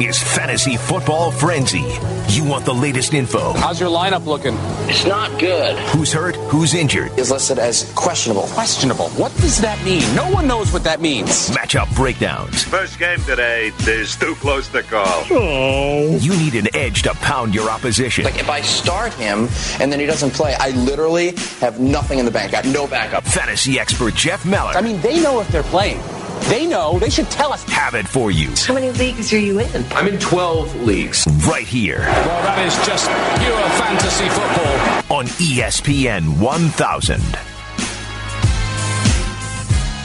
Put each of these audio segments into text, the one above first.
is Fantasy Football Frenzy. You want the latest info. How's your lineup looking? It's not good. Who's hurt? Who's injured? Is listed as questionable. Questionable. What does that mean? No one knows what that means. Matchup breakdowns. First game today is too close to call. Oh. You need an edge to pound your opposition. Like if I start him and then he doesn't play, I literally have nothing in the bank. I got no backup. Fantasy expert Jeff Meller. I mean, they know if they're playing. They know. They should tell us. Have it for you. How many leagues are you in? I'm in 12 leagues. Right here. Well, that is just pure fantasy football. On ESPN 1000.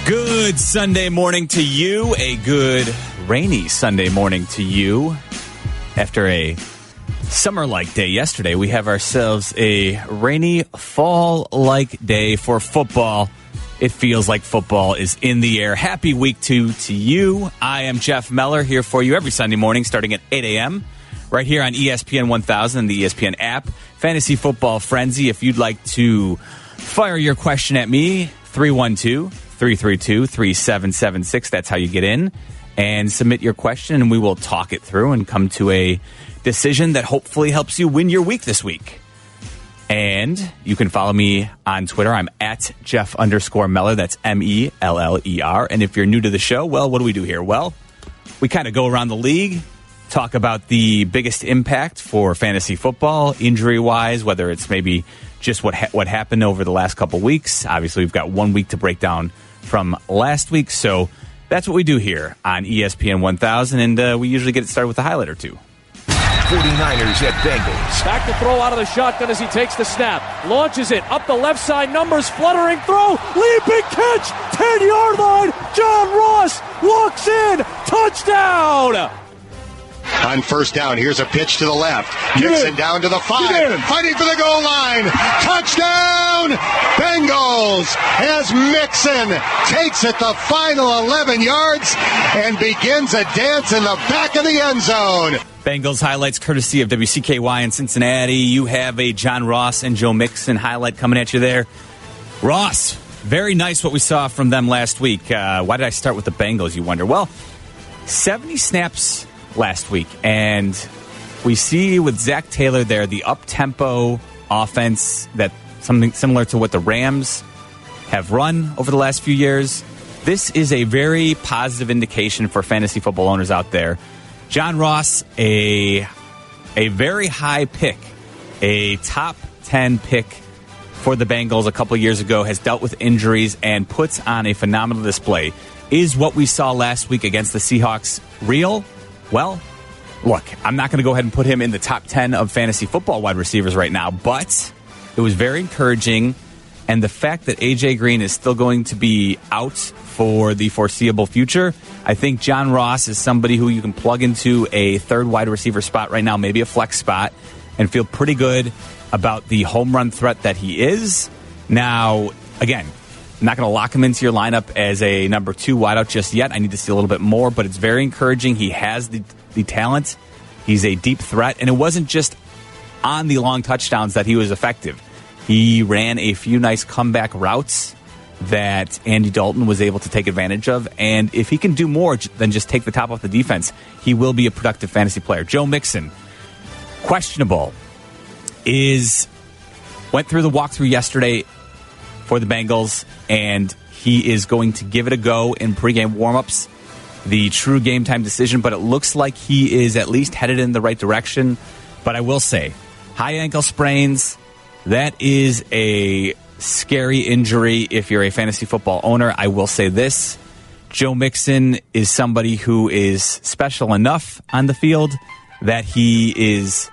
Good Sunday morning to you. A good rainy Sunday morning to you. After a summer like day yesterday, we have ourselves a rainy fall like day for football. It feels like football is in the air. Happy week two to you. I am Jeff Meller here for you every Sunday morning starting at 8 a.m. right here on ESPN 1000 and the ESPN app. Fantasy Football Frenzy. If you'd like to fire your question at me, 312 332 3776. That's how you get in and submit your question, and we will talk it through and come to a decision that hopefully helps you win your week this week. And you can follow me on Twitter. I'm at Jeff underscore Meller. That's M E L L E R. And if you're new to the show, well, what do we do here? Well, we kind of go around the league, talk about the biggest impact for fantasy football, injury wise, whether it's maybe just what ha- what happened over the last couple weeks. Obviously, we've got one week to break down from last week, so that's what we do here on ESPN 1000, and uh, we usually get it started with a highlight or two. 49ers at Bengals. Back to throw out of the shotgun as he takes the snap. Launches it up the left side. Numbers fluttering. Throw. Leaping catch. 10 yard line. John Ross walks in. Touchdown. On first down, here's a pitch to the left. Gibson down to the five. Fighting for the goal line. Touchdown, Bengals as Mixon takes it the final 11 yards and begins a dance in the back of the end zone. Bengals highlights courtesy of WCKY in Cincinnati. You have a John Ross and Joe Mixon highlight coming at you there. Ross, very nice what we saw from them last week. Uh, why did I start with the Bengals, you wonder? Well, 70 snaps last week, and we see with Zac Taylor there the up tempo offense that something similar to what the Rams have run over the last few years. This is a very positive indication for fantasy football owners out there. John Ross, a a very high pick, a top 10 pick for the Bengals a couple years ago, has dealt with injuries and puts on a phenomenal display. Is what we saw last week against the Seahawks real? Well, look, I'm not going to go ahead and put him in the top 10 of fantasy football wide receivers right now, but it was very encouraging. And the fact that AJ Green is still going to be out for the foreseeable future, I think John Ross is somebody who you can plug into a third wide receiver spot right now, maybe a flex spot, and feel pretty good about the home run threat that he is. Now, again, I'm not going to lock him into your lineup as a number two wideout just yet. I need to see a little bit more, but it's very encouraging. He has the, the talent. He's a deep threat, and it wasn't just on the long touchdowns that he was effective. He ran a few nice comeback routes that Andy Dalton was able to take advantage of. And if he can do more than just take the top off the defense, he will be a productive fantasy player. Joe Mixon, questionable, is went through the walkthrough yesterday for the Bengals, and he is going to give it a go in pregame warmups. The true game time decision, but it looks like he is at least headed in the right direction. But I will say, high ankle sprains, that is a scary injury if you're a fantasy football owner. I will say this Joe Mixon is somebody who is special enough on the field that he is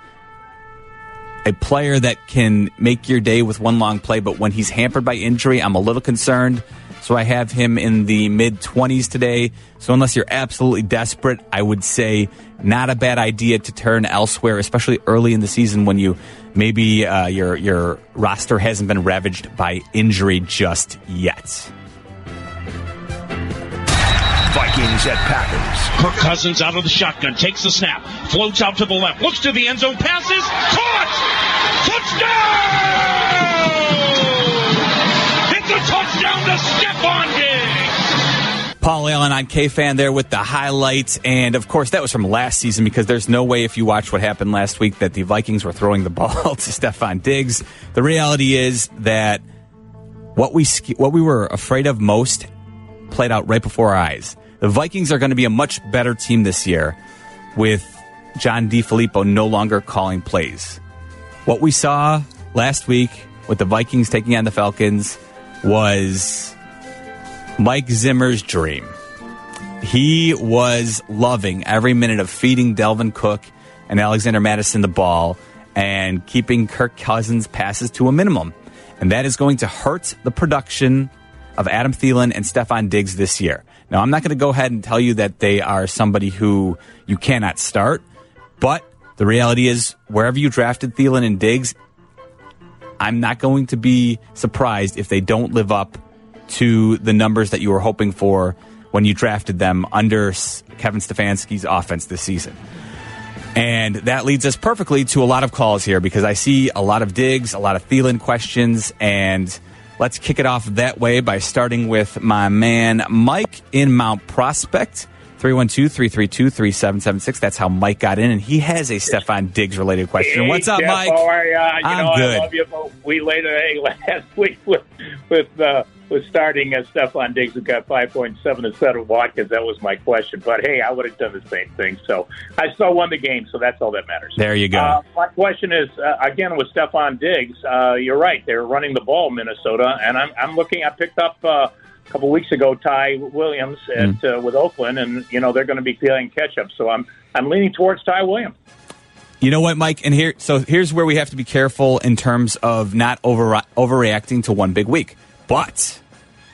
a player that can make your day with one long play, but when he's hampered by injury, I'm a little concerned. So I have him in the mid 20s today. So unless you're absolutely desperate, I would say not a bad idea to turn elsewhere, especially early in the season when you maybe uh, your your roster hasn't been ravaged by injury just yet. Vikings at Packers. Kirk Cousins out of the shotgun, takes the snap, floats out to the left, looks to the end zone, passes, caught! Touchdown! It's a touchdown to Stefon Diggs! Paul Allen on K Fan there with the highlights. And of course, that was from last season because there's no way, if you watch what happened last week, that the Vikings were throwing the ball to Stefon Diggs. The reality is that what we what we were afraid of most played out right before our eyes. The Vikings are going to be a much better team this year with John DeFilippo no longer calling plays. What we saw last week with the Vikings taking on the Falcons was Mike Zimmer's dream. He was loving every minute of feeding Dalvin Cook and Alexander Mattison the ball and keeping Kirk Cousins' passes to a minimum. And that is going to hurt the production of Adam Thielen and Stefon Diggs this year. Now, I'm not going to go ahead and tell you that they are somebody who you cannot start, but the reality is, wherever you drafted Thielen and Diggs, I'm not going to be surprised if they don't live up to the numbers that you were hoping for when you drafted them under Kevin Stefanski's offense this season. And that leads us perfectly to a lot of calls here because I see a lot of Diggs, a lot of Thielen questions, and let's kick it off that way by starting with my man Mike in Mount Prospect. 312 332 3776. That's how Mike got in, and he has a Stefon Diggs related question. Hey, What's up, Jeff, Mike? How are you? you I'm know, good. I love you, but we laid an egg last week with with uh, with starting as Stefon Diggs, who got 5.7 instead of Watkins. That was my question. But hey, I would have done the same thing. So I still won the game, so that's all that matters. There you go. Uh, my question is uh, again with Stefon Diggs. Uh, you're right; they're running the ball, Minnesota, and I'm I'm looking. I picked up. A couple weeks ago, Ty Williams at, Mm. uh, with Oakland, and you know they're going to be playing catch up. So I'm I'm leaning towards Ty Williams. You know what, Mike? And here, so here's where we have to be careful in terms of not over overreacting to one big week. But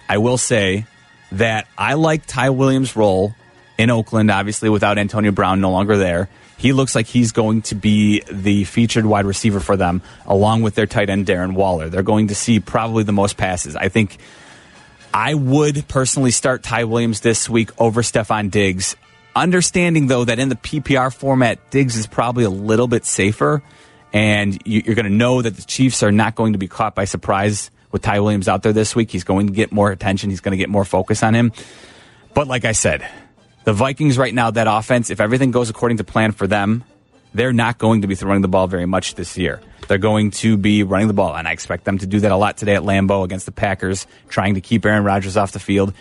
I will say that I like Ty Williams' role in Oakland. Obviously, without Antonio Brown no longer there, he looks like he's going to be the featured wide receiver for them, along with their tight end Darren Waller. They're going to see probably the most passes. I think. I would personally start Ty Williams this week over Stefon Diggs. Understanding, though, that in the PPR format, Diggs is probably a little bit safer, and you- you're going to know that the Chiefs are not going to be caught by surprise with Ty Williams out there this week. He's going to get more attention, he's going to get more focus on him. But like I said, the Vikings right now, that offense, if everything goes according to plan for them, they're not going to be throwing the ball very much this year. They're going to be running the ball, and I expect them to do that a lot today at Lambeau against the Packers, trying to keep Aaron Rodgers off the field.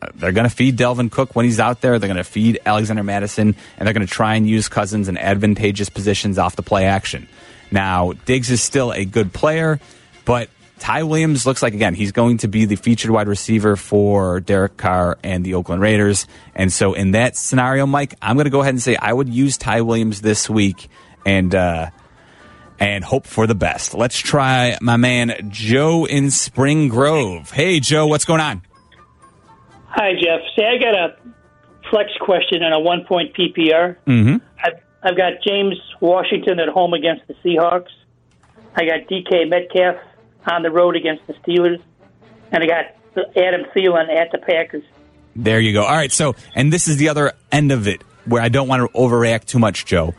Uh, They're going to feed Dalvin Cook when he's out there. They're going to feed Alexander Mattison, and they're going to try and use Cousins in advantageous positions off the play action. Now, Diggs is still a good player, but Ty Williams looks like, again, he's going to be the featured wide receiver for Derek Carr and the Oakland Raiders. And so, in that scenario, Mike, I'm going to go ahead and say I would use Ty Williams this week and, uh, and hope for the best. Let's try my man Joe in Spring Grove. Hey, Joe, what's going on? Hi, Jeff. Say, I got a flex question and a one point PPR. Mm-hmm. I've, I've got James Washington at home against the Seahawks. I got DK Metcalf on the road against the Steelers. And I got Adam Thielen at the Packers. There you go. All right. So, and this is the other end of it where I don't want to overreact too much, Joe.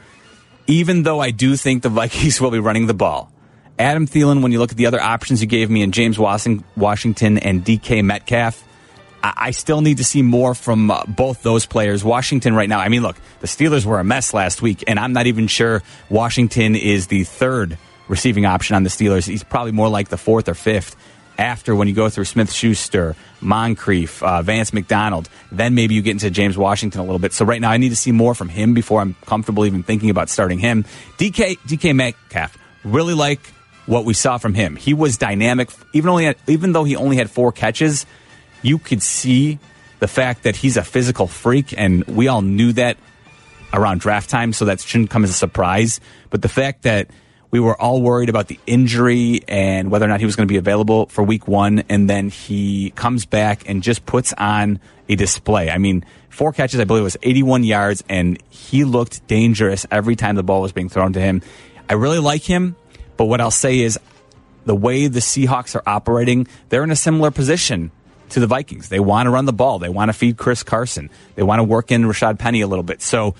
Even though I do think the Vikings will be running the ball, Adam Thielen, when you look at the other options you gave me in James Washington and DK Metcalf, I, I still need to see more from uh, both those players. Washington right now, I mean, look, the Steelers were a mess last week, and I'm not even sure Washington is the third receiving option on the Steelers. He's probably more like the fourth or fifth after when you go through Smith Schuster, Moncrief, uh, Vance McDonald, then maybe you get into James Washington a little bit. So right now I need to see more from him before I'm comfortable even thinking about starting him. DK DK Metcalf, really like what we saw from him. He was dynamic, even only had, even though he only had four catches. You could see the fact that he's a physical freak, and we all knew that around draft time, so that shouldn't come as a surprise. But the fact that we were all worried about the injury and whether or not he was going to be available for week one, and then he comes back and just puts on a display. I mean, four catches, I believe it was 81 yards, and he looked dangerous every time the ball was being thrown to him. I really like him, but what I'll say is the way the Seahawks are operating, they're in a similar position to the Vikings. They want to run the ball. They want to feed Chris Carson. They want to work in Rashad Penny a little bit. So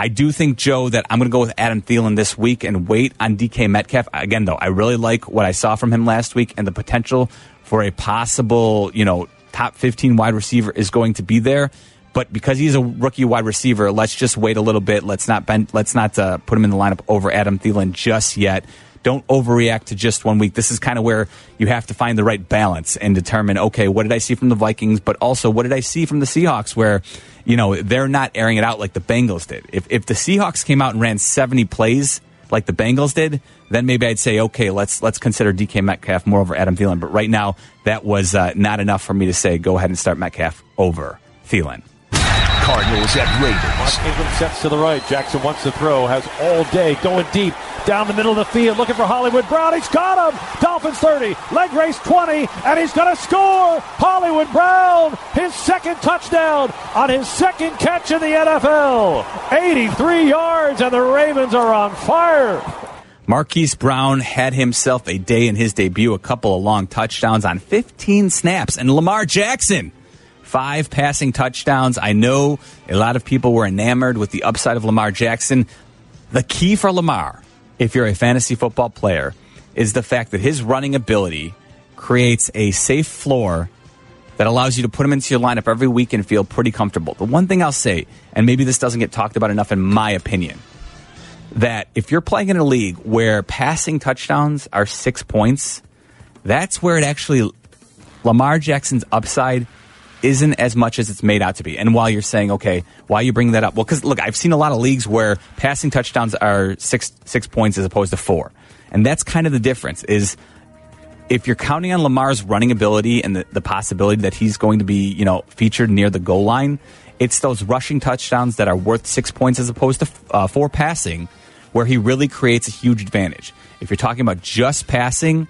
I do think, Joe, that I'm going to go with Adam Thielen this week and wait on DK Metcalf. Again, though, I really like what I saw from him last week and the potential for a possible, you know, top 15 wide receiver is going to be there. But because he's a rookie wide receiver, let's just wait a little bit. Let's not bend, let's not uh, put him in the lineup over Adam Thielen just yet. Don't overreact to just one week. This is kind of where you have to find the right balance and determine, okay, what did I see from the Vikings, but also what did I see from the Seahawks where, you know, they're not airing it out like the Bengals did. If, if the Seahawks came out and ran 70 plays like the Bengals did, then maybe I'd say, okay, let's let's consider DK Metcalf more over Adam Thielen. But right now, that was uh, not enough for me to say go ahead and start Metcalf over Thielen. Cardinals at Raiders. Mark Ingram sets to the right. Jackson wants to throw. Has all day going deep down the middle of the field, looking for Hollywood Brown. He's got him. Dolphins 30, leg race 20, and he's going to score. Hollywood Brown, his second touchdown on his second catch in the NFL. 83 yards, and the Ravens are on fire. Marquise Brown had himself a day in his debut, a couple of long touchdowns on 15 snaps, and Lamar Jackson five passing touchdowns. I know a lot of people were enamored with the upside of Lamar Jackson. The key for Lamar, if you're a fantasy football player, is the fact that his running ability creates a safe floor that allows you to put him into your lineup every week and feel pretty comfortable. The one thing I'll say, and maybe this doesn't get talked about enough in my opinion, that if you're playing in a league where passing touchdowns are six points, that's where it actually Lamar Jackson's upside isn't as much as it's made out to be. And while you're saying, okay, why you bring that up? Well, because look, I've seen a lot of leagues where passing touchdowns are six six points as opposed to four, and that's kind of the difference. Is if you're counting on Lamar's running ability and the, the possibility that he's going to be, you know, featured near the goal line, it's those rushing touchdowns that are worth six points as opposed to uh, four passing, where he really creates a huge advantage. If you're talking about just passing,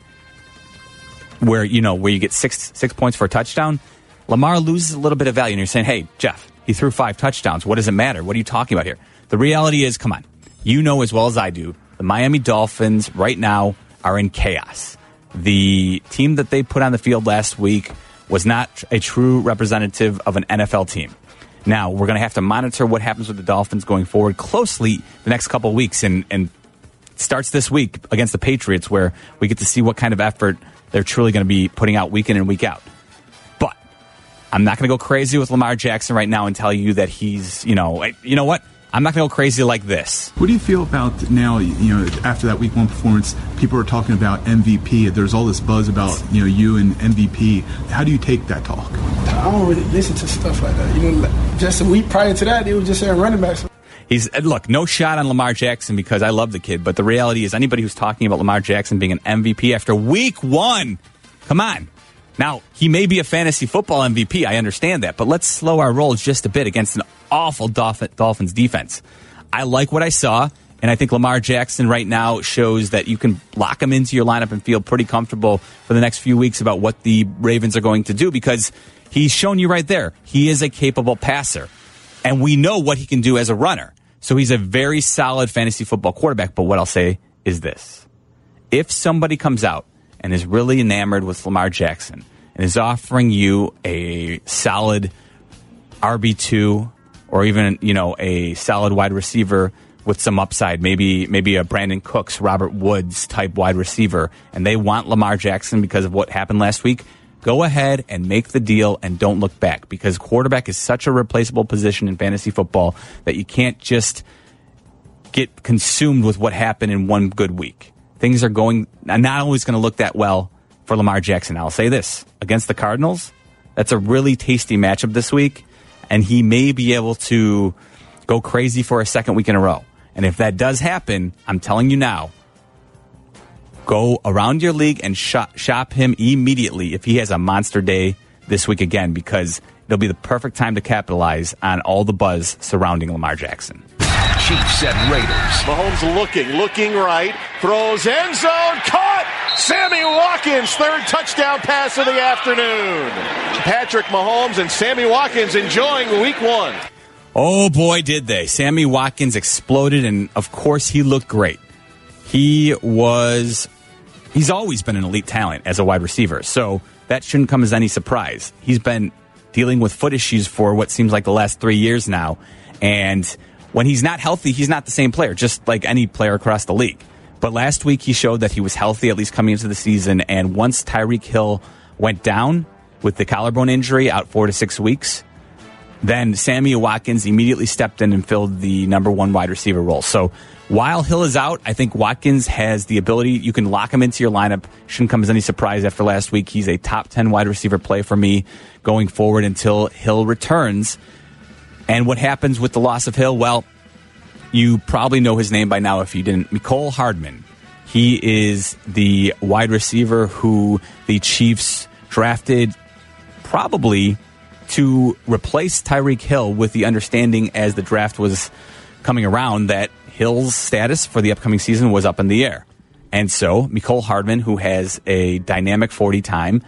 where you know where you get six six points for a touchdown, Lamar loses a little bit of value. And you're saying, hey, Jeff, he threw five touchdowns. What does it matter? What are you talking about here? The reality is, come on, you know as well as I do, the Miami Dolphins right now are in chaos. The team that they put on the field last week was not a true representative of an NFL team. Now, we're going to have to monitor what happens with the Dolphins going forward closely the next couple weeks. And, and starts this week against the Patriots, where we get to see what kind of effort they're truly going to be putting out week in and week out. But I'm not going to go crazy with Lamar Jackson right now and tell you that he's, you know, you know what? I'm not going to go crazy like this. What do you feel about now? You know, after that Week One performance, people are talking about MVP. There's all this buzz about you know you and MVP. How do you take that talk? I don't really listen to stuff like that. You know, just a week prior to that, they were just saying running backs. He's uh, look, no shot on Lamar Jackson because I love the kid, but the reality is anybody who's talking about Lamar Jackson being an MVP after week one, come on. Now, he may be a fantasy football MVP, I understand that, but let's slow our roll just a bit against an awful Dolphins defense. I like what I saw, and I think Lamar Jackson right now shows that you can lock him into your lineup and feel pretty comfortable for the next few weeks about what the Ravens are going to do because he's shown you right there. He is a capable passer, and we know what he can do as a runner. So he's a very solid fantasy football quarterback. But what I'll say is this if somebody comes out and is really enamored with Lamar Jackson and is offering you a solid RB2 or even, you know, a solid wide receiver with some upside, maybe maybe a Brandin Cooks, Robert Woods type wide receiver, and they want Lamar Jackson because of what happened last week, go ahead and make the deal and don't look back because quarterback is such a replaceable position in fantasy football that you can't just get consumed with what happened in one good week. Things are going not always going to look that well for Lamar Jackson. I'll say this against the Cardinals, that's a really tasty matchup this week, and he may be able to go crazy for a second week in a row. And if that does happen, I'm telling you now, go around your league and shop, shop him immediately if he has a monster day this week again, because it'll be the perfect time to capitalize on all the buzz surrounding Lamar Jackson. Chiefs at Raiders. Mahomes looking, looking right, throws end zone, caught! Sammy Watkins, third touchdown pass of the afternoon. Patrick Mahomes and Sammy Watkins enjoying week one. Oh boy, did they. Sammy Watkins exploded, and of course, he looked great. He was, he's always been an elite talent as a wide receiver, so that shouldn't come as any surprise. He's been dealing with foot issues for what seems like the last three years now, and when he's not healthy, he's not the same player, just like any player across the league. But last week, he showed that he was healthy, at least coming into the season, and once Tyreek Hill went down, with the collarbone injury, out four to six weeks. Then Sammy Watkins immediately stepped in and filled the number one wide receiver role. So while Hill is out, I think Watkins has the ability. You can lock him into your lineup. Shouldn't come as any surprise after last week. He's a top 10 wide receiver play for me going forward until Hill returns. And what happens with the loss of Hill? Well, you probably know his name by now if you didn't. Mecole Hardman. He is the wide receiver who the Chiefs drafted probably to replace Tyreek Hill with the understanding as the draft was coming around that Hill's status for the upcoming season was up in the air. And so, Mecole Hardman, who has a dynamic 40 time,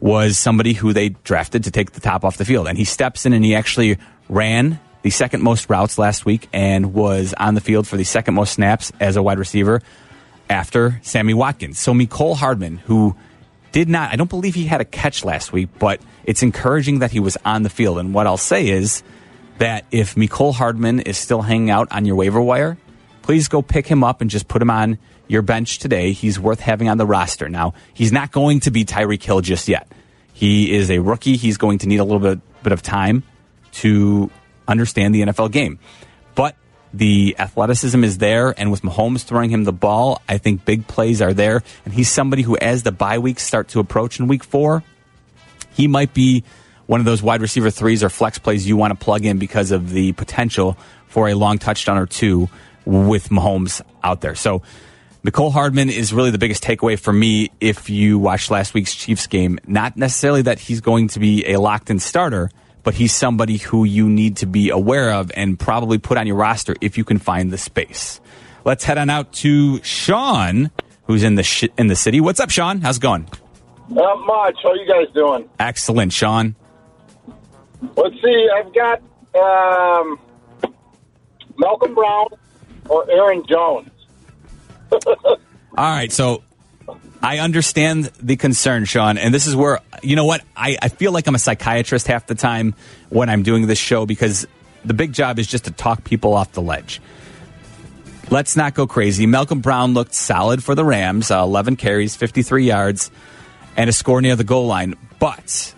was somebody who they drafted to take the top off the field. And he steps in and he actually ran the second most routes last week and was on the field for the second most snaps as a wide receiver after Sammy Watkins. So, Mecole Hardman, who did not, I don't believe he had a catch last week, but it's encouraging that he was on the field. And what I'll say is that if Mecole Hardman is still hanging out on your waiver wire, please go pick him up and just put him on your bench today. He's worth having on the roster. Now, he's not going to be Tyreek Hill just yet. He is a rookie. He's going to need a little bit, bit of time to understand the NFL game. But the athleticism is there, and with Mahomes throwing him the ball, I think big plays are there. And he's somebody who, as the bye weeks start to approach in week four, he might be one of those wide receiver threes or flex plays you want to plug in because of the potential for a long touchdown or two with Mahomes out there. So, Mecole Hardman is really the biggest takeaway for me if you watched last week's Chiefs game. Not necessarily that he's going to be a locked in starter, but he's somebody who you need to be aware of and probably put on your roster if you can find the space. Let's head on out to Sean, who's in the sh- in the city. What's up, Sean? How's it going? Not much. How you guys doing? Excellent, Sean. Let's see. I've got um, Malcolm Brown or Aaron Jones. All right, so I understand the concern, Sean, and this is where you know what I, I feel like I'm a psychiatrist half the time when I'm doing this show because the big job is just to talk people off the ledge. Let's not go crazy. Malcolm Brown looked solid for the Rams, uh, 11 carries, 53 yards, and a score near the goal line, but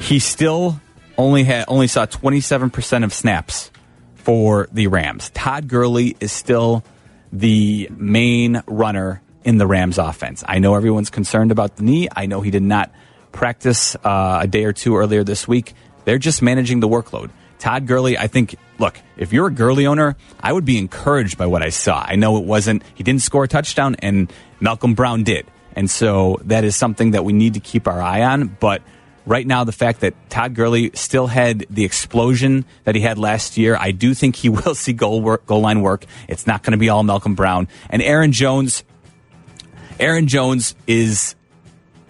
he still only had only saw 27% of snaps for the Rams. Todd Gurley is still the main runner in the Rams offense. I know everyone's concerned about the knee. I know he did not practice uh, a day or two earlier this week. They're just managing the workload. Todd Gurley, I think, look, if you're a Gurley owner, I would be encouraged by what I saw. I know it wasn't, he didn't score a touchdown, and Malcolm Brown did. And so that is something that we need to keep our eye on. But right now, the fact that Todd Gurley still had the explosion that he had last year, I do think he will see goal work, goal line work. It's not going to be all Malcolm Brown and Aaron Jones. Aaron Jones is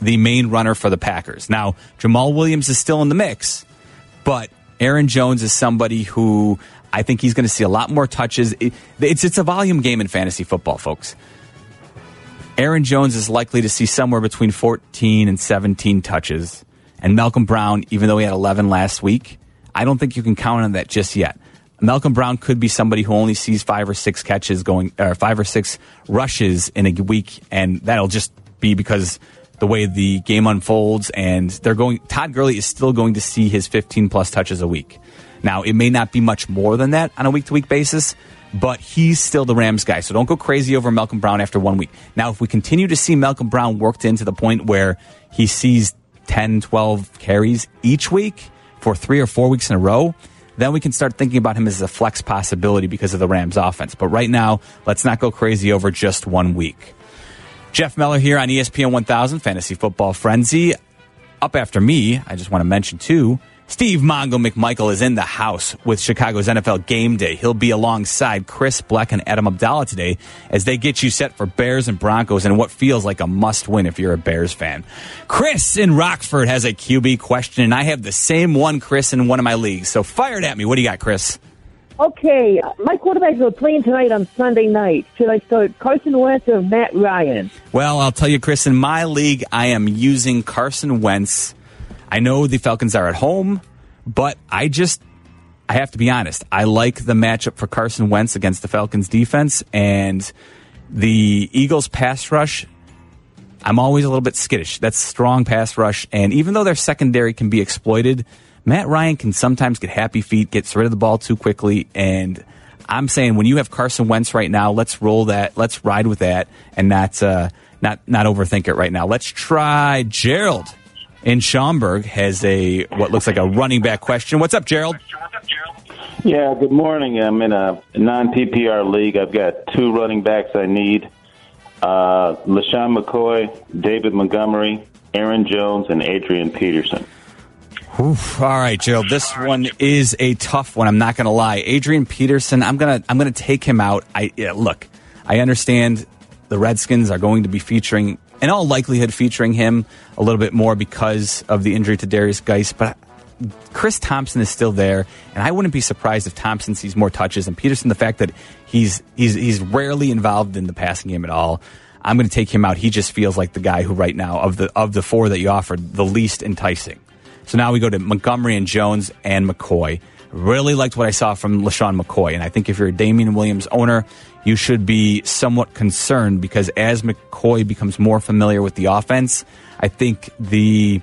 the main runner for the Packers. Now, Jamaal Williams is still in the mix, but Aaron Jones is somebody who I think he's going to see a lot more touches. It's it's a volume game in fantasy football, folks. Aaron Jones is likely to see somewhere between 14 and 17 touches. And Malcolm Brown, even though he had 11 last week, I don't think you can count on that just yet. Malcolm Brown could be somebody who only sees five or six catches going, or five or six rushes in a week, and that'll just be because the way the game unfolds, and they're going. Todd Gurley is still going to see his 15 plus touches a week. Now, it may not be much more than that on a week to week basis, but he's still the Rams guy. So don't go crazy over Malcolm Brown after one week. Now, if we continue to see Malcolm Brown worked into the point where he sees 10, 12 carries each week for three or four weeks in a row, then we can start thinking about him as a flex possibility because of the Rams offense. But right now, let's not go crazy over just one week. Jeff Meller here on ESPN 1000 Fantasy Football Frenzy. Up after me, I just want to mention too, Steve Mongo McMichael is in the house with Chicago's NFL Game Day. He'll be alongside Chris Black and Adam Abdallah today as they get you set for Bears and Broncos and what feels like a must win if you're a Bears fan. Chris in Rockford has a QB question, and I have the same one, Chris, in one of my leagues. So fire it at me. What do you got, Chris? Okay, my quarterbacks are playing tonight on Sunday night. Should I start Carson Wentz or Matt Ryan? Well, I'll tell you, Chris, in my league, I am using Carson Wentz. I know the Falcons are at home, but I just, I have to be honest. I like the matchup for Carson Wentz against the Falcons defense and the Eagles pass rush I'm always a little bit skittish. That's strong pass rush, and even though their secondary can be exploited, Matt Ryan can sometimes get happy feet, gets rid of the ball too quickly, and I'm saying when you have Carson Wentz right now, let's roll that, let's ride with that, and not uh, not not overthink it right now. Let's try Gerald in Schaumburg has a what looks like a running back question. What's up, Gerald? Yeah, good morning. I'm in a non PPR league. I've got two running backs I need uh, LeSean McCoy, David Montgomery, Aaron Jones, and Adrian Peterson. Oof. All right, Gerald. This one is a tough one. I'm not going to lie. Adrian Peterson. I'm gonna I'm gonna take him out. I yeah, look. I understand the Redskins are going to be featuring, in all likelihood, featuring him a little bit more because of the injury to Derrius Guice, but. Chris Thompson is still there, and I wouldn't be surprised if Thompson sees more touches. And Peterson, the fact that he's he's he's rarely involved in the passing game at all, I'm going to take him out. He just feels like the guy who, right now, of the of the four that you offered, the least enticing. So now we go to Montgomery and Jones and McCoy. Really liked what I saw from LeSean McCoy, and I think if you're a Damien Williams owner, you should be somewhat concerned because as McCoy becomes more familiar with the offense, I think the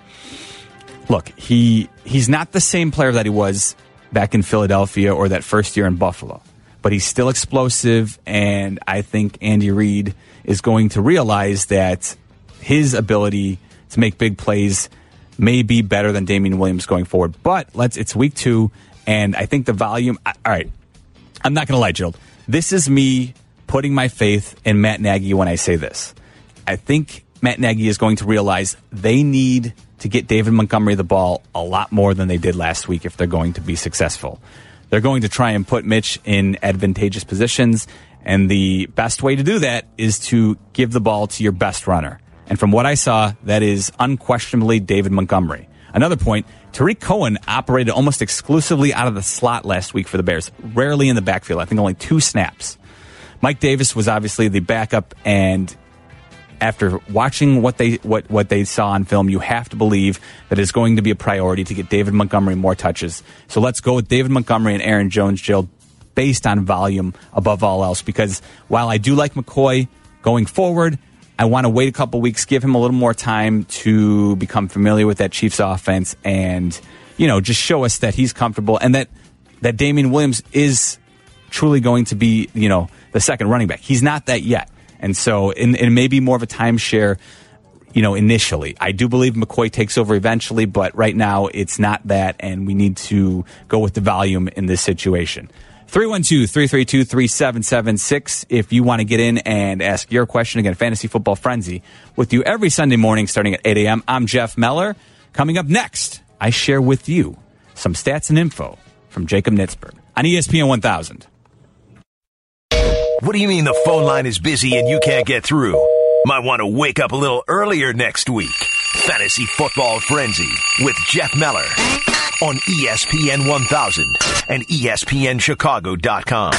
look he he's not the same player that he was back in Philadelphia or that first year in Buffalo, but he's still explosive, and I think Andy Reid is going to realize that his ability to make big plays may be better than Damien Williams going forward. But let's it's week two, and I think the volume. All right, I'm not going to lie, Gerald. This is me putting my faith in Matt Nagy when I say this. I think Matt Nagy is going to realize they need to get David Montgomery the ball a lot more than they did last week if they're going to be successful. They're going to try and put Mitch in advantageous positions, and the best way to do that is to give the ball to your best runner. And from what I saw, that is unquestionably David Montgomery. Another point, Tarik Cohen operated almost exclusively out of the slot last week for the Bears, rarely in the backfield. I think only two snaps. Mike Davis was obviously the backup, and after watching what they what what they saw on film, you have to believe that it's going to be a priority to get David Montgomery more touches. So let's go with David Montgomery and Aaron Jones, Jill, based on volume above all else. Because while I do like McCoy going forward, I want to wait a couple weeks, give him a little more time to become familiar with that Chiefs offense, and you know just show us that he's comfortable and that that Damien Williams is truly going to be you know the second running back. He's not that yet. And so, and, and maybe more of a timeshare, you know, initially. I do believe McCoy takes over eventually, but right now it's not that, and we need to go with the volume in this situation. 312 332 3776 if you want to get in and ask your question. Again, Fantasy Football Frenzy with you every Sunday morning starting at 8 a.m. I'm Jeff Meller. Coming up next, I share with you some stats and info from Jacob Nitzberg on ESPN 1000. What do you mean the phone line is busy and you can't get through? Might want to wake up a little earlier next week. Fantasy Football Frenzy with Jeff Meller on ESPN 1000 and ESPNChicago.com.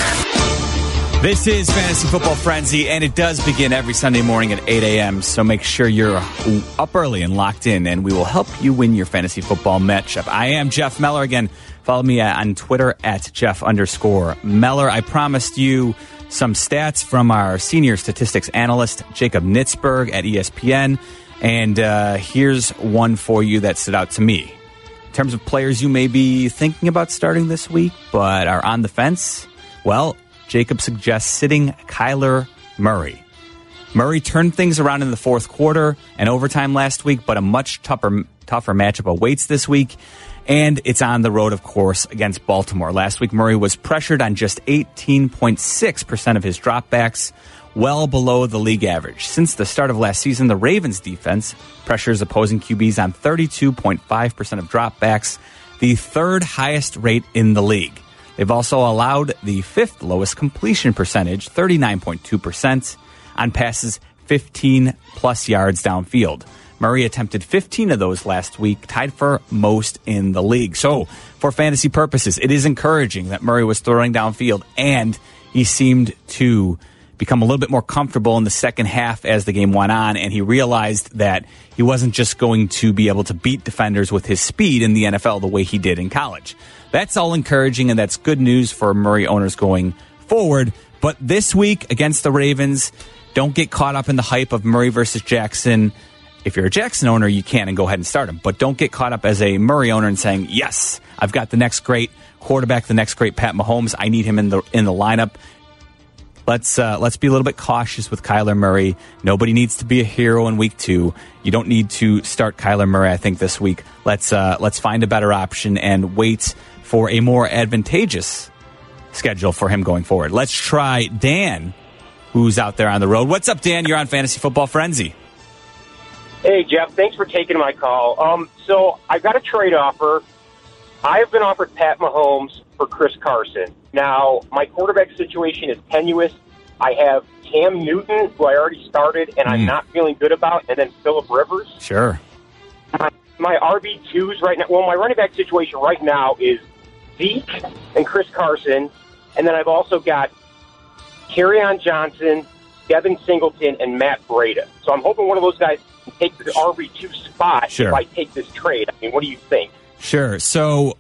This is Fantasy Football Frenzy, and it does begin every Sunday morning at 8 a.m. So make sure you're up early and locked in, and we will help you win your fantasy football matchup. I am Jeff Meller. Again, follow me on Twitter at Jeff underscore Meller. I promised you some stats from our senior statistics analyst, Jacob Nitzberg at ESPN. And uh, here's one for you that stood out to me. In terms of players you may be thinking about starting this week, but are on the fence, well, Jacob suggests sitting Kyler Murray. Murray turned things around in the fourth quarter and overtime last week, but a much tougher, tougher matchup awaits this week. And it's on the road, of course, against Baltimore. Last week, Murray was pressured on just 18.6% of his dropbacks, well below the league average. Since the start of last season, the Ravens defense pressures opposing QBs on 32.5% of dropbacks, the third highest rate in the league. They've also allowed the fifth lowest completion percentage, 39.2%, on passes 15 plus yards downfield. Murray attempted 15 of those last week, tied for most in the league. So, for fantasy purposes, it is encouraging that Murray was throwing downfield and he seemed to become a little bit more comfortable in the second half as the game went on. And he realized that he wasn't just going to be able to beat defenders with his speed in the NFL the way he did in college. That's all encouraging and that's good news for Murray owners going forward. But this week against the Ravens, Don't get caught up in the hype of Murray versus Jackson. If you're a Jackson owner, you can and go ahead and start him. But don't get caught up as a Murray owner and saying, "Yes, I've got the next great quarterback, the next great Pat Mahomes. I need him in the in the lineup." Let's uh, let's be a little bit cautious with Kyler Murray. Nobody needs to be a hero in week two. You don't need to start Kyler Murray. I think this week. Let's uh, let's find a better option and wait for a more advantageous schedule for him going forward. Let's try Dan, who's out there on the road. What's up, Dan? You're on Fantasy Football Frenzy. Hey, Jeff. Thanks for taking my call. Um, so I got a trade offer. I have been offered Pat Mahomes for Chris Carson. Now, my quarterback situation is tenuous. I have Cam Newton, who I already started, and I'm Mm. not feeling good about, and then Philip Rivers. Sure. My, my RB twos right now. Well, my running back situation right now is Zeke and Chris Carson, and then I've also got on Johnson, Devin Singleton, and Matt Breida. So I'm hoping one of those guys can take the RB two spot Sure. if I take this trade. I mean, what do you think? Sure. So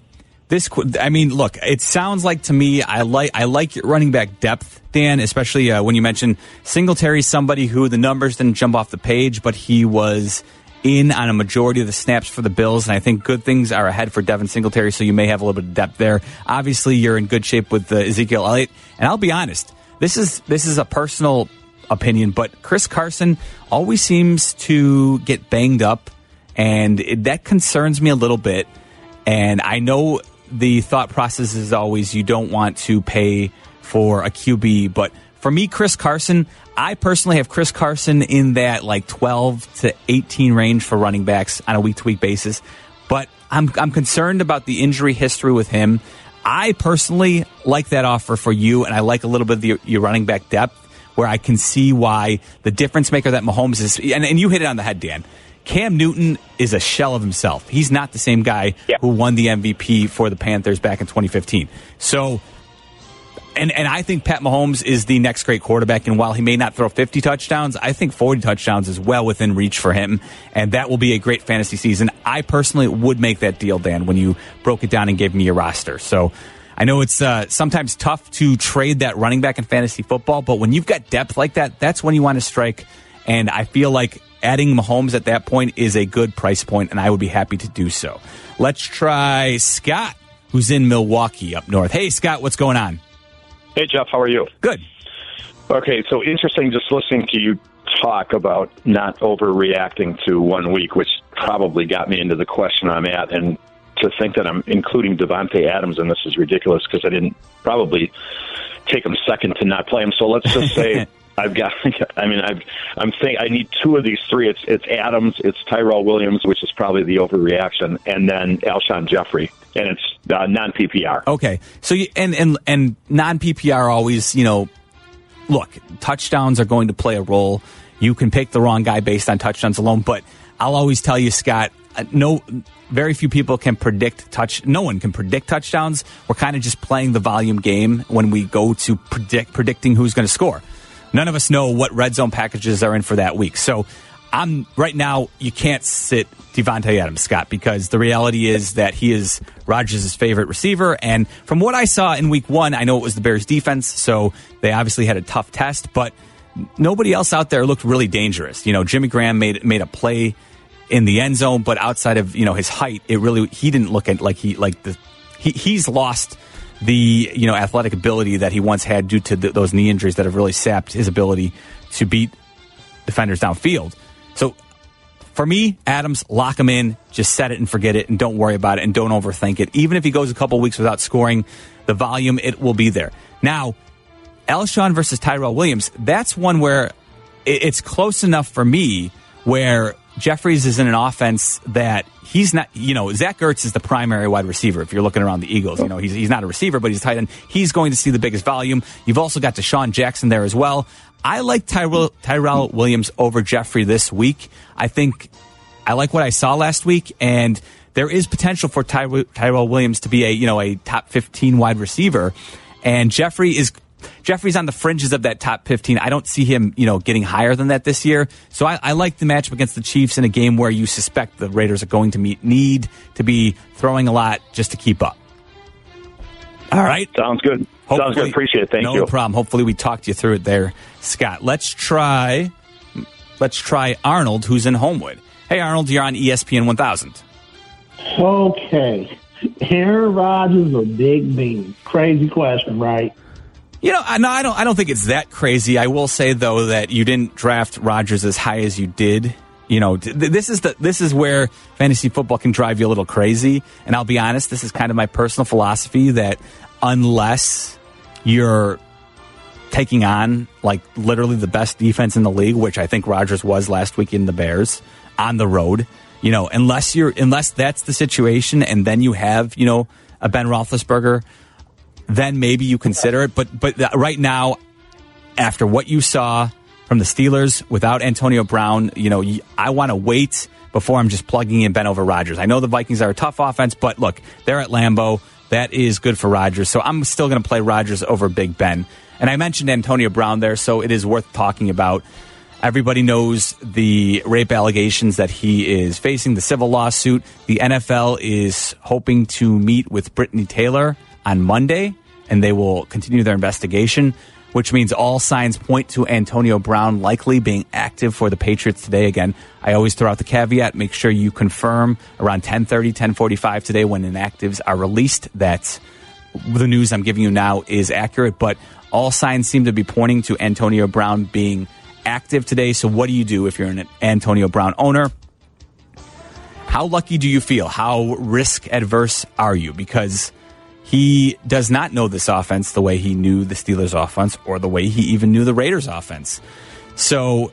this, I mean, look, it sounds like to me, I like, I like your running back depth, Dan, especially uh, when you mentioned Singletary, somebody who the numbers didn't jump off the page, but he was in on a majority of the snaps for the Bills, and I think good things are ahead for Devin Singletary, so you may have a little bit of depth there. Obviously, you're in good shape with uh, Ezekiel Elliott, and I'll be honest, this is this is a personal opinion, but Chris Carson always seems to get banged up, and it, that concerns me a little bit. And I know the thought process is always you don't want to pay for a QB, but for me, Chris Carson, I personally have Chris Carson in that like 12 to 18 range for running backs on a week to week basis. But I'm, I'm concerned about the injury history with him. I personally like that offer for you, and I like a little bit of your running back depth where I can see why the difference maker that Mahomes is. And, and you hit it on the head, Dan. Cam Newton is a shell of himself. He's not the same guy who won the MVP for the Panthers back in 2015. So, and and I think Pat Mahomes is the next great quarterback. And while he may not throw 50 touchdowns, I think 40 touchdowns is well within reach for him. And that will be a great fantasy season. I personally would make that deal, Dan, when you broke it down and gave me your roster. So. I know it's uh, sometimes tough to trade that running back in fantasy football, but when you've got depth like that, that's when you want to strike. And I feel like adding Mahomes at that point is a good price point, and I would be happy to do so. Let's try Scott, who's in Milwaukee up north. Hey, Scott, what's going on? Hey, Jeff, how are you? Good. Okay, so interesting just listening to you talk about not overreacting to one week, which probably got me into the question I'm at. And to think that I'm including Davante Adams in this is ridiculous because I didn't probably take him second to not play him. So let's just say I've got. I mean, I've, I'm saying I need two of these three. It's it's Adams, it's Tyrell Williams, which is probably the overreaction, and then Alshon Jeffery, and it's uh, non PPR. Okay, so you, and and and non PPR always, you know, look, touchdowns are going to play a role. You can pick the wrong guy based on touchdowns alone, but I'll always tell you, Scott, uh, no, very few people can predict touch. No one can predict touchdowns. We're kind of just playing the volume game when we go to predict predicting who's going to score. None of us know what red zone packages are in for that week. So I'm right now. You can't sit Davante Adams, Scott, because the reality is that he is Rodgers' favorite receiver. And from what I saw in Week One, I know it was the Bears' defense, so they obviously had a tough test. But nobody else out there looked really dangerous. You know, Jimmy Graham made made a play in the end zone, but outside of you know his height, it really he didn't look at like he like the he, he's lost the you know athletic ability that he once had due to th- those knee injuries that have really sapped his ability to beat defenders downfield. So for me, Adams, lock him in, just set it and forget it, and don't worry about it, and don't overthink it. Even if he goes a couple weeks without scoring, the volume it will be there. Now, Alshon versus Tyrell Williams, that's one where it's close enough for me where Jeffery's is in an offense that he's not, you know, Zach Ertz is the primary wide receiver. If you're looking around the Eagles, you know, he's, he's not a receiver, but he's tight end. He's going to see the biggest volume. You've also got DeSean Jackson there as well. I like Tyrell, Tyrell Williams over Jeffery this week. I think I like what I saw last week, and there is potential for Ty- Tyrell Williams to be a you know a top fifteen wide receiver, and Jeffery is Jeffery's on the fringes of that top fifteen. I don't see him you know getting higher than that this year. So I, I like the matchup against the Chiefs in a game where you suspect the Raiders are going to meet need to be throwing a lot just to keep up. All right. Sounds good. Sounds good. Appreciate it. Thank no you. No problem. Hopefully, we talked you through it there, Scott. Let's try. Let's try Arnold, who's in Homewood. Hey, Arnold, you're on ESPN 1000. Okay. Aaron Rodgers or Big Ben? Crazy question, right? You know, I- no, I don't. I don't think it's that crazy. I will say though that you didn't draft Rodgers as high as you did. You know, th- this is the this is where fantasy football can drive you a little crazy. And I'll be honest, this is kind of my personal philosophy that unless you're taking on like literally the best defense in the league, which I think Rodgers was last week in the Bears on the road. You know, unless you're unless that's the situation, and then you have you know a Ben Roethlisberger, then maybe you consider it. But but right now, after what you saw from the Steelers without Antonio Brown, you know I want to wait before I'm just plugging in Ben over Rodgers. I know the Vikings are a tough offense, but look, they're at Lambeau. That is good for Rodgers. So I'm still going to play Rodgers over Big Ben. And I mentioned Antonio Brown there, so it is worth talking about. Everybody knows the rape allegations that he is facing, the civil lawsuit. The NFL is hoping to meet with Britney Taylor on Monday, and they will continue their investigation, which means all signs point to Antonio Brown likely being active for the Patriots today. Again, I always throw out the caveat, make sure you confirm around 1030, 1045 today when inactives are released that the news I'm giving you now is accurate, but all signs seem to be pointing to Antonio Brown being active today. So, what do you do if you're an Antonio Brown owner? How lucky do you feel? How risk adverse are you? Because he does not know this offense the way he knew the Steelers offense or the way he even knew the Raiders offense. So,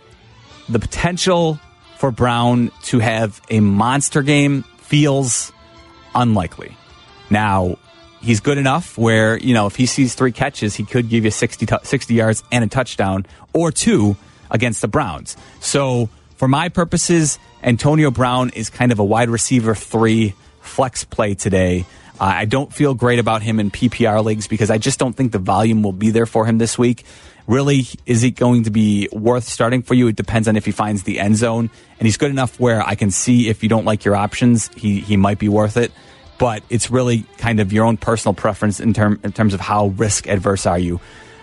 the potential for Brown to have a monster game feels unlikely. Now, he's good enough where, you know, if he sees three catches, he could give you 60, tou- 60 yards and a touchdown or two against the Browns. So, for my purposes, Antonio Brown is kind of a wide receiver three flex play today. Uh, I don't feel great about him in PPR leagues because I just don't think the volume will be there for him this week. Really, is he going to be worth starting for you? It depends on if he finds the end zone. And he's good enough where I can see if you don't like your options, he, he might be worth it. But it's really kind of your own personal preference in, term, in terms of how risk adverse are you.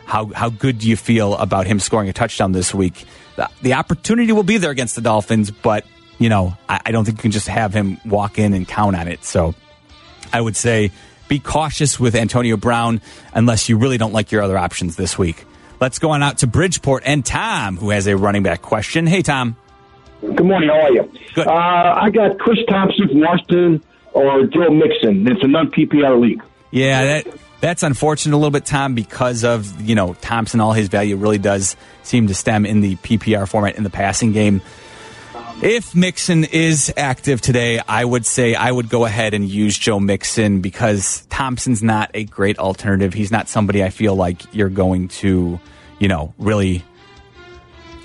How, how good do you feel about him scoring a touchdown this week? The, the opportunity will be there against the Dolphins, but, you know, I, I don't think you can just have him walk in and count on it. So I would say be cautious with Antonio Brown unless you really don't like your other options this week. Let's go on out to Bridgeport and Tom, who has a running back question. Hey, Tom. Good morning. How are you? Good. Uh, I got Chris Thompson from Washington or Joe Mixon. It's a non PPR league. Yeah, that that's unfortunate a little bit, Tom, because of you know Thompson. All his value really does seem to stem in the PPR format in the passing game. If Mixon is active today, I would say I would go ahead and use Joe Mixon because Thompson's not a great alternative. He's not somebody I feel like you're going to, you know, really.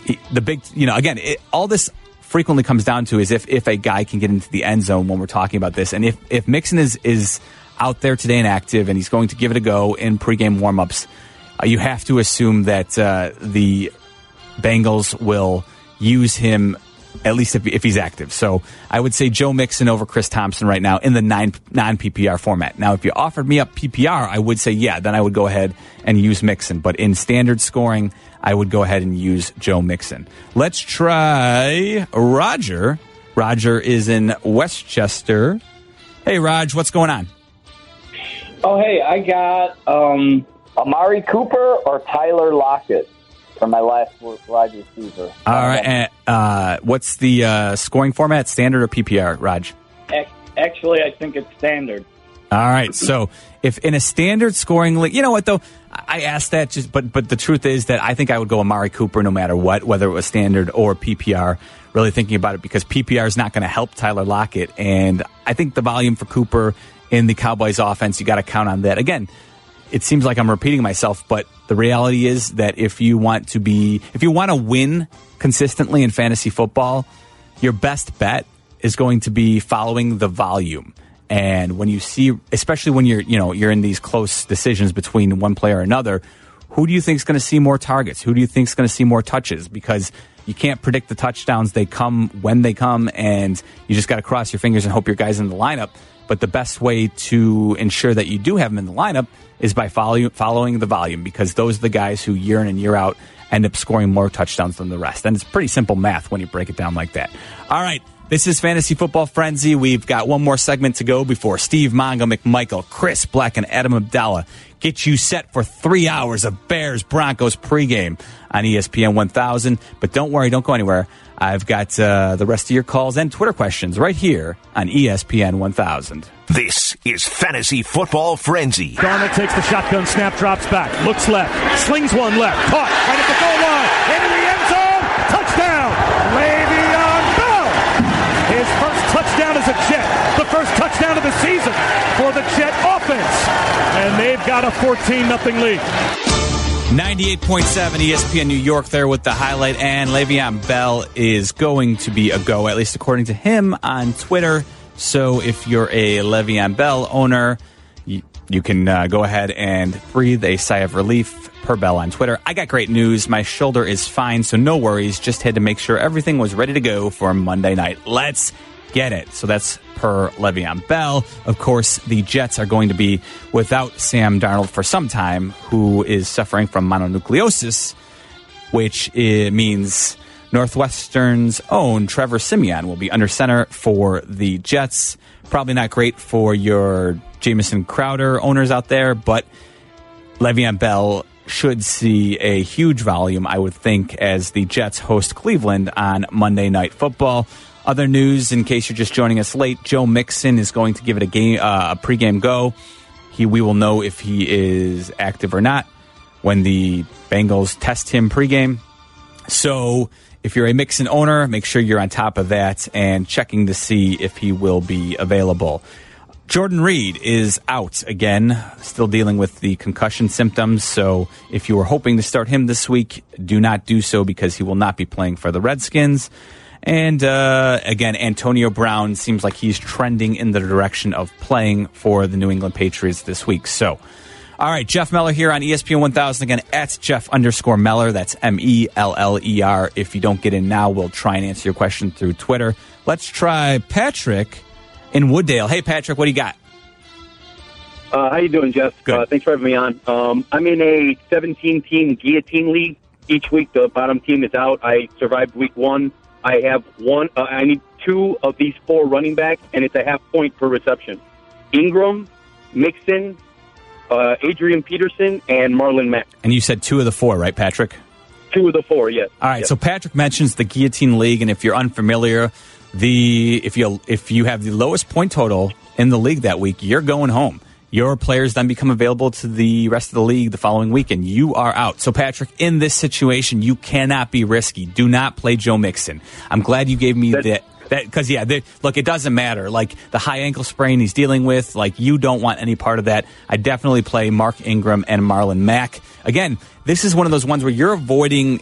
he- The big, you know, again, it, all this frequently comes down to is if if a guy can get into the end zone when we're talking about this, and if if Mixon is is out there today and active, and he's going to give it a go in pregame warmups, uh, you have to assume that uh, the Bengals will use him at least if, if he's active. So I would say Joe Mixon over Chris Thompson right now in the nine, non PPR format. Now, if you offered me up PPR, I would say yeah, then I would go ahead and use Mixon. But in standard scoring, I would go ahead and use Joe Mixon. Let's try Roger. Roger is in Westchester. Hey, Raj, what's going on? Oh, hey, I got um, Amari Cooper or Tyler Lockett for my last wide receiver. All right. and, uh, what's the uh, scoring format? Standard or PPR, Raj? Actually, I think it's standard. All right. So if in a standard scoring league, you know what though? I asked that just, but but the truth is that I think I would go Amari Cooper no matter what, whether it was standard or PPR. Really thinking about it because PPR is not going to help Tyler Lockett, and I think the volume for Cooper in the Cowboys offense, you got to count on that. Again, it seems like I'm repeating myself, but the reality is that if you want to be, if you want to win consistently in fantasy football, your best bet is going to be following the volume. And when you see, especially when you're, you know, you're in these close decisions between one player or another, who do you think is going to see more targets? Who do you think is going to see more touches? Because you can't predict the touchdowns. They come when they come, and you just got to cross your fingers and hope your guy's in the lineup. But the best way to ensure that you do have them in the lineup is by follow, following the volume because those are the guys who year in and year out end up scoring more touchdowns than the rest. And it's pretty simple math when you break it down like that. All right. This is Fantasy Football Frenzy. We've got one more segment to go before Steve Mongo McMichael, Chris Black, and Adam Abdallah get you set for three hours of Bears Broncos pregame on ESPN 1000. But don't worry, don't go anywhere. I've got uh, the rest of your calls and Twitter questions right here on ESPN 1000. This is Fantasy Football Frenzy. Darnold takes the shotgun snap, drops back, looks left, slings one left, caught right at the goal line, into the end zone, touchdown, Le'Veon Bell. His first touchdown as a Jet, the first touchdown of the season for the Jet offense, they've got a 14 nothing lead. 98.7 ESPN New York there with the highlight, and Le'Veon Bell is going to be a go, at least according to him on Twitter. So if you're a Le'Veon Bell owner, you, you can uh, go ahead and breathe a sigh of relief per Bell on Twitter. I got great news. My shoulder is fine, so no worries. Just had to make sure everything was ready to go for Monday night. Let's get it. So that's per Le'Veon Bell. Of course, the Jets are going to be without Sam Darnold for some time, who is suffering from mononucleosis, which means Northwestern's own Trevor Siemian will be under center for the Jets. Probably not great for your Jamison Crowder owners out there, but Le'Veon Bell should see a huge volume, I would think, as the Jets host Cleveland on Monday Night Football. Other news, in case you're just joining us late, Joe Mixon is going to give it a game, uh, a pregame go. He, we will know if he is active or not when the Bengals test him pregame. So, if you're a Mixon owner, make sure you're on top of that and checking to see if he will be available. Jordan Reed is out again, still dealing with the concussion symptoms. So if you were hoping to start him this week, do not do so because he will not be playing for the Redskins. And uh, again, Antonio Brown seems like he's trending in the direction of playing for the New England Patriots this week. So, all right, Jeff Meller here on ESPN 1000 again at Jeff underscore Meller. That's M E L L E R. If you don't get in now, we'll try and answer your question through Twitter. Let's try Patrick in Wooddale. Hey, Patrick, what do you got? Uh, how you doing, Jeff? Uh, thanks for having me on. Um, I'm in a 17-team guillotine league. Each week, the bottom team is out. I survived week one. I have one. Uh, I need two of these four running backs, and it's a half point per reception. Ingram, Mixon, uh, Adrian Peterson, and Marlon Mack. And you said two of the four, right, Patrick? Two of the four, yes. All right. Yes. So Patrick mentions the Guillotine League, and if you're unfamiliar, the if you if you have the lowest point total in the league that week, you're going home. Your players then become available to the rest of the league the following week, and you are out. So, Patrick, in this situation, you cannot be risky. Do not play Joe Mixon. I'm glad you gave me that. That because yeah, they, look, it doesn't matter. Like the high ankle sprain he's dealing with, like you don't want any part of that. I definitely play Mark Ingram and Marlon Mack. Again, this is one of those ones where you're avoiding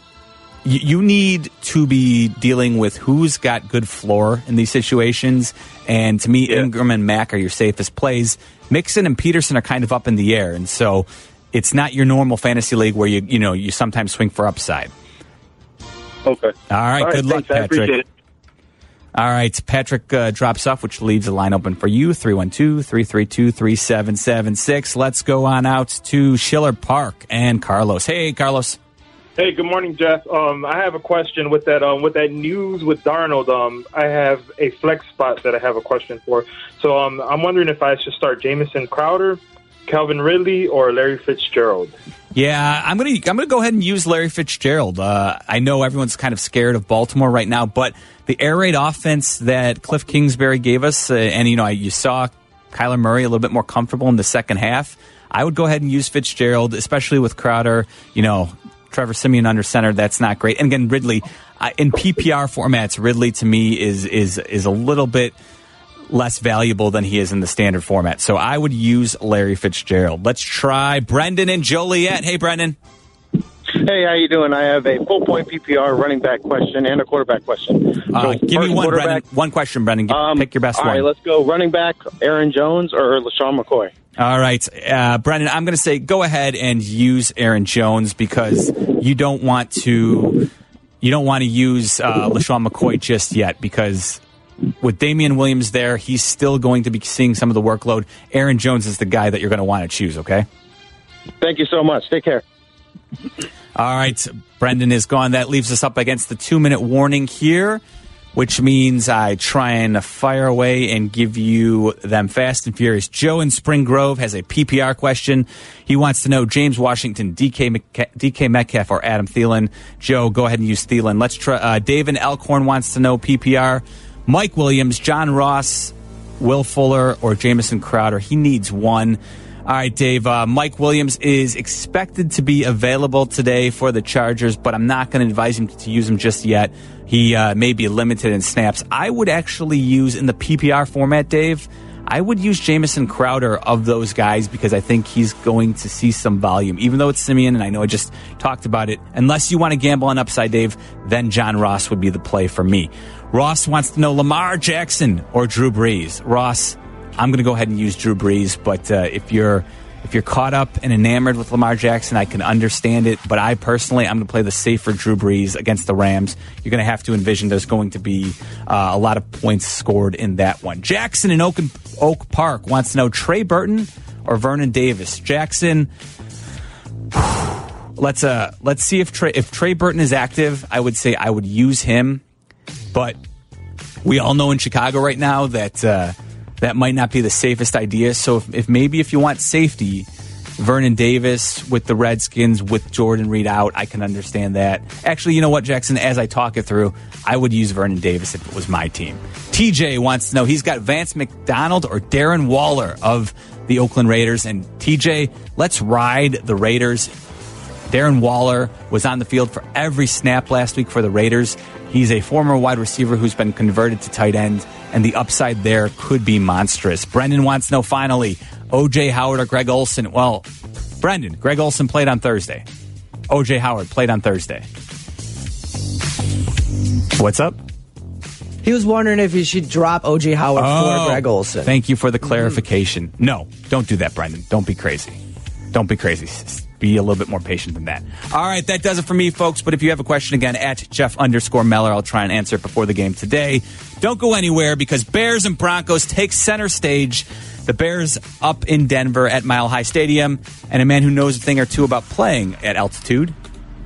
you, you need to be dealing with who's got good floor in these situations. And to me, Ingram and Mack are your safest plays. Mixon and Peterson are kind of up in the air, and so it's not your normal fantasy league where you you know you sometimes swing for upside. Okay. All right. All right, good luck, thanks, appreciate Patrick. All right. Patrick uh, drops off, which leaves the line open for you 312 332 3776. Let's go on out to Schiller Park and Carlos. Hey, Carlos. Hey, good morning, Jeff. Um, I have a question with that. Um, with that news with Darnold, um, I have a flex spot that I have a question for. So, um, I'm wondering if I should start Jamison Crowder, Calvin Ridley, or Larry Fitzgerald. Yeah, I'm gonna I'm gonna go ahead and use Larry Fitzgerald. Uh, I know everyone's kind of scared of Baltimore right now, but the air raid offense that Cliff Kingsbury gave us, uh, and you know, you saw Kyler Murray a little bit more comfortable in the second half. I would go ahead and use Fitzgerald, especially with Crowder. You know, Trevor Siemian under center. That's not great. And again, Ridley uh, in PPR formats, Ridley to me is is is a little bit less valuable than he is in the standard format. So I would use Larry Fitzgerald. Let's try Brendan and Joliet. Hey, Brendan. Hey, how you doing? I have a full point PPR running back question and a quarterback question. Uh, So, give me one, Brendan. One question, Brendan. Give- Pick your best All one. right, let's go. Running back, Aaron Jones or LeSean McCoy? All right, uh, Brendan, I'm going to say go ahead and use Aaron Jones because you don't want to you don't want to use uh, LeSean McCoy just yet because with Damien Williams there, he's still going to be seeing some of the workload. Aaron Jones is the guy that you're going to want to choose, okay? Thank you so much. Take care. All right, Brendan is gone. That leaves us up against the two minute warning here, which means I try and fire away and give you them fast and furious. Joe in Spring Grove has a PPR question. He wants to know James Washington, DK, McC- DK Metcalf, or Adam Thielen. Joe, go ahead and use Thielen. Let's try. Uh, Elkhorn wants to know PPR. Mike Williams, John Ross, Will Fuller, or Jamison Crowder. He needs one. All right, Dave. Uh, Mike Williams is expected to be available today for the Chargers, but I'm not going to advise him to use him just yet. He uh, may be limited in snaps. I would actually use in the PPR format, Dave. I would use Jamison Crowder of those guys because I think he's going to see some volume. Even though it's Siemian, and I know I just talked about it. Unless you want to gamble on upside, Dave, then John Ross would be the play for me. Ross wants to know Lamar Jackson or Drew Brees. Ross, I'm going to go ahead and use Drew Brees, but uh, if you're if you're caught up and enamored with Lamar Jackson, I can understand it. But I personally, I'm going to play the safer Drew Brees against the Rams. You're going to have to envision there's going to be uh, a lot of points scored in that one. Jackson in Oak, Oak Park wants to know Trey Burton or Vernon Davis. Jackson. Let's uh let's see if Trey if Trey Burton is active. I would say I would use him, but we all know in Chicago right now that uh, that might not be the safest idea. So if, if maybe if you want safety, Vernon Davis with the Redskins with Jordan Reed out, I can understand that. Actually, you know what, Jackson? As I talk it through, I would use Vernon Davis if it was my team. TJ wants to know he's got Vance McDonald or Darren Waller of the Oakland Raiders. And TJ, let's ride the Raiders. Darren Waller was on the field for every snap last week for the Raiders. He's a former wide receiver who's been converted to tight end, and the upside there could be monstrous. Brendan wants to know finally OJ Howard or Greg Olsen. Well, Brendan, Greg Olsen played on Thursday. OJ Howard played on Thursday. What's up? He was wondering if he should drop OJ Howard for oh, Greg Olsen. Thank you for the mm-hmm. clarification. No, don't do that, Brendan. Don't be crazy. Don't be crazy. Be a little bit more patient than that. All right, that does it for me, folks. But if you have a question again, at Jeff underscore Meller, I'll try and answer it before the game today. Don't go anywhere because Bears and Broncos take center stage. The Bears up in Denver at Mile High Stadium, and a man who knows a thing or two about playing at altitude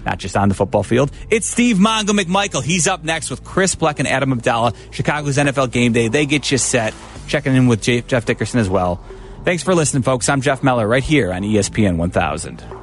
not just on the football field. It's Steve Mongo McMichael. He's up next with Chris Bleck and Adam Abdallah. Chicago's NFL Game Day. They get you set. Checking in with Jeff Dickerson as well. Thanks for listening, folks. I'm Jeff Meller right here on ESPN 1000.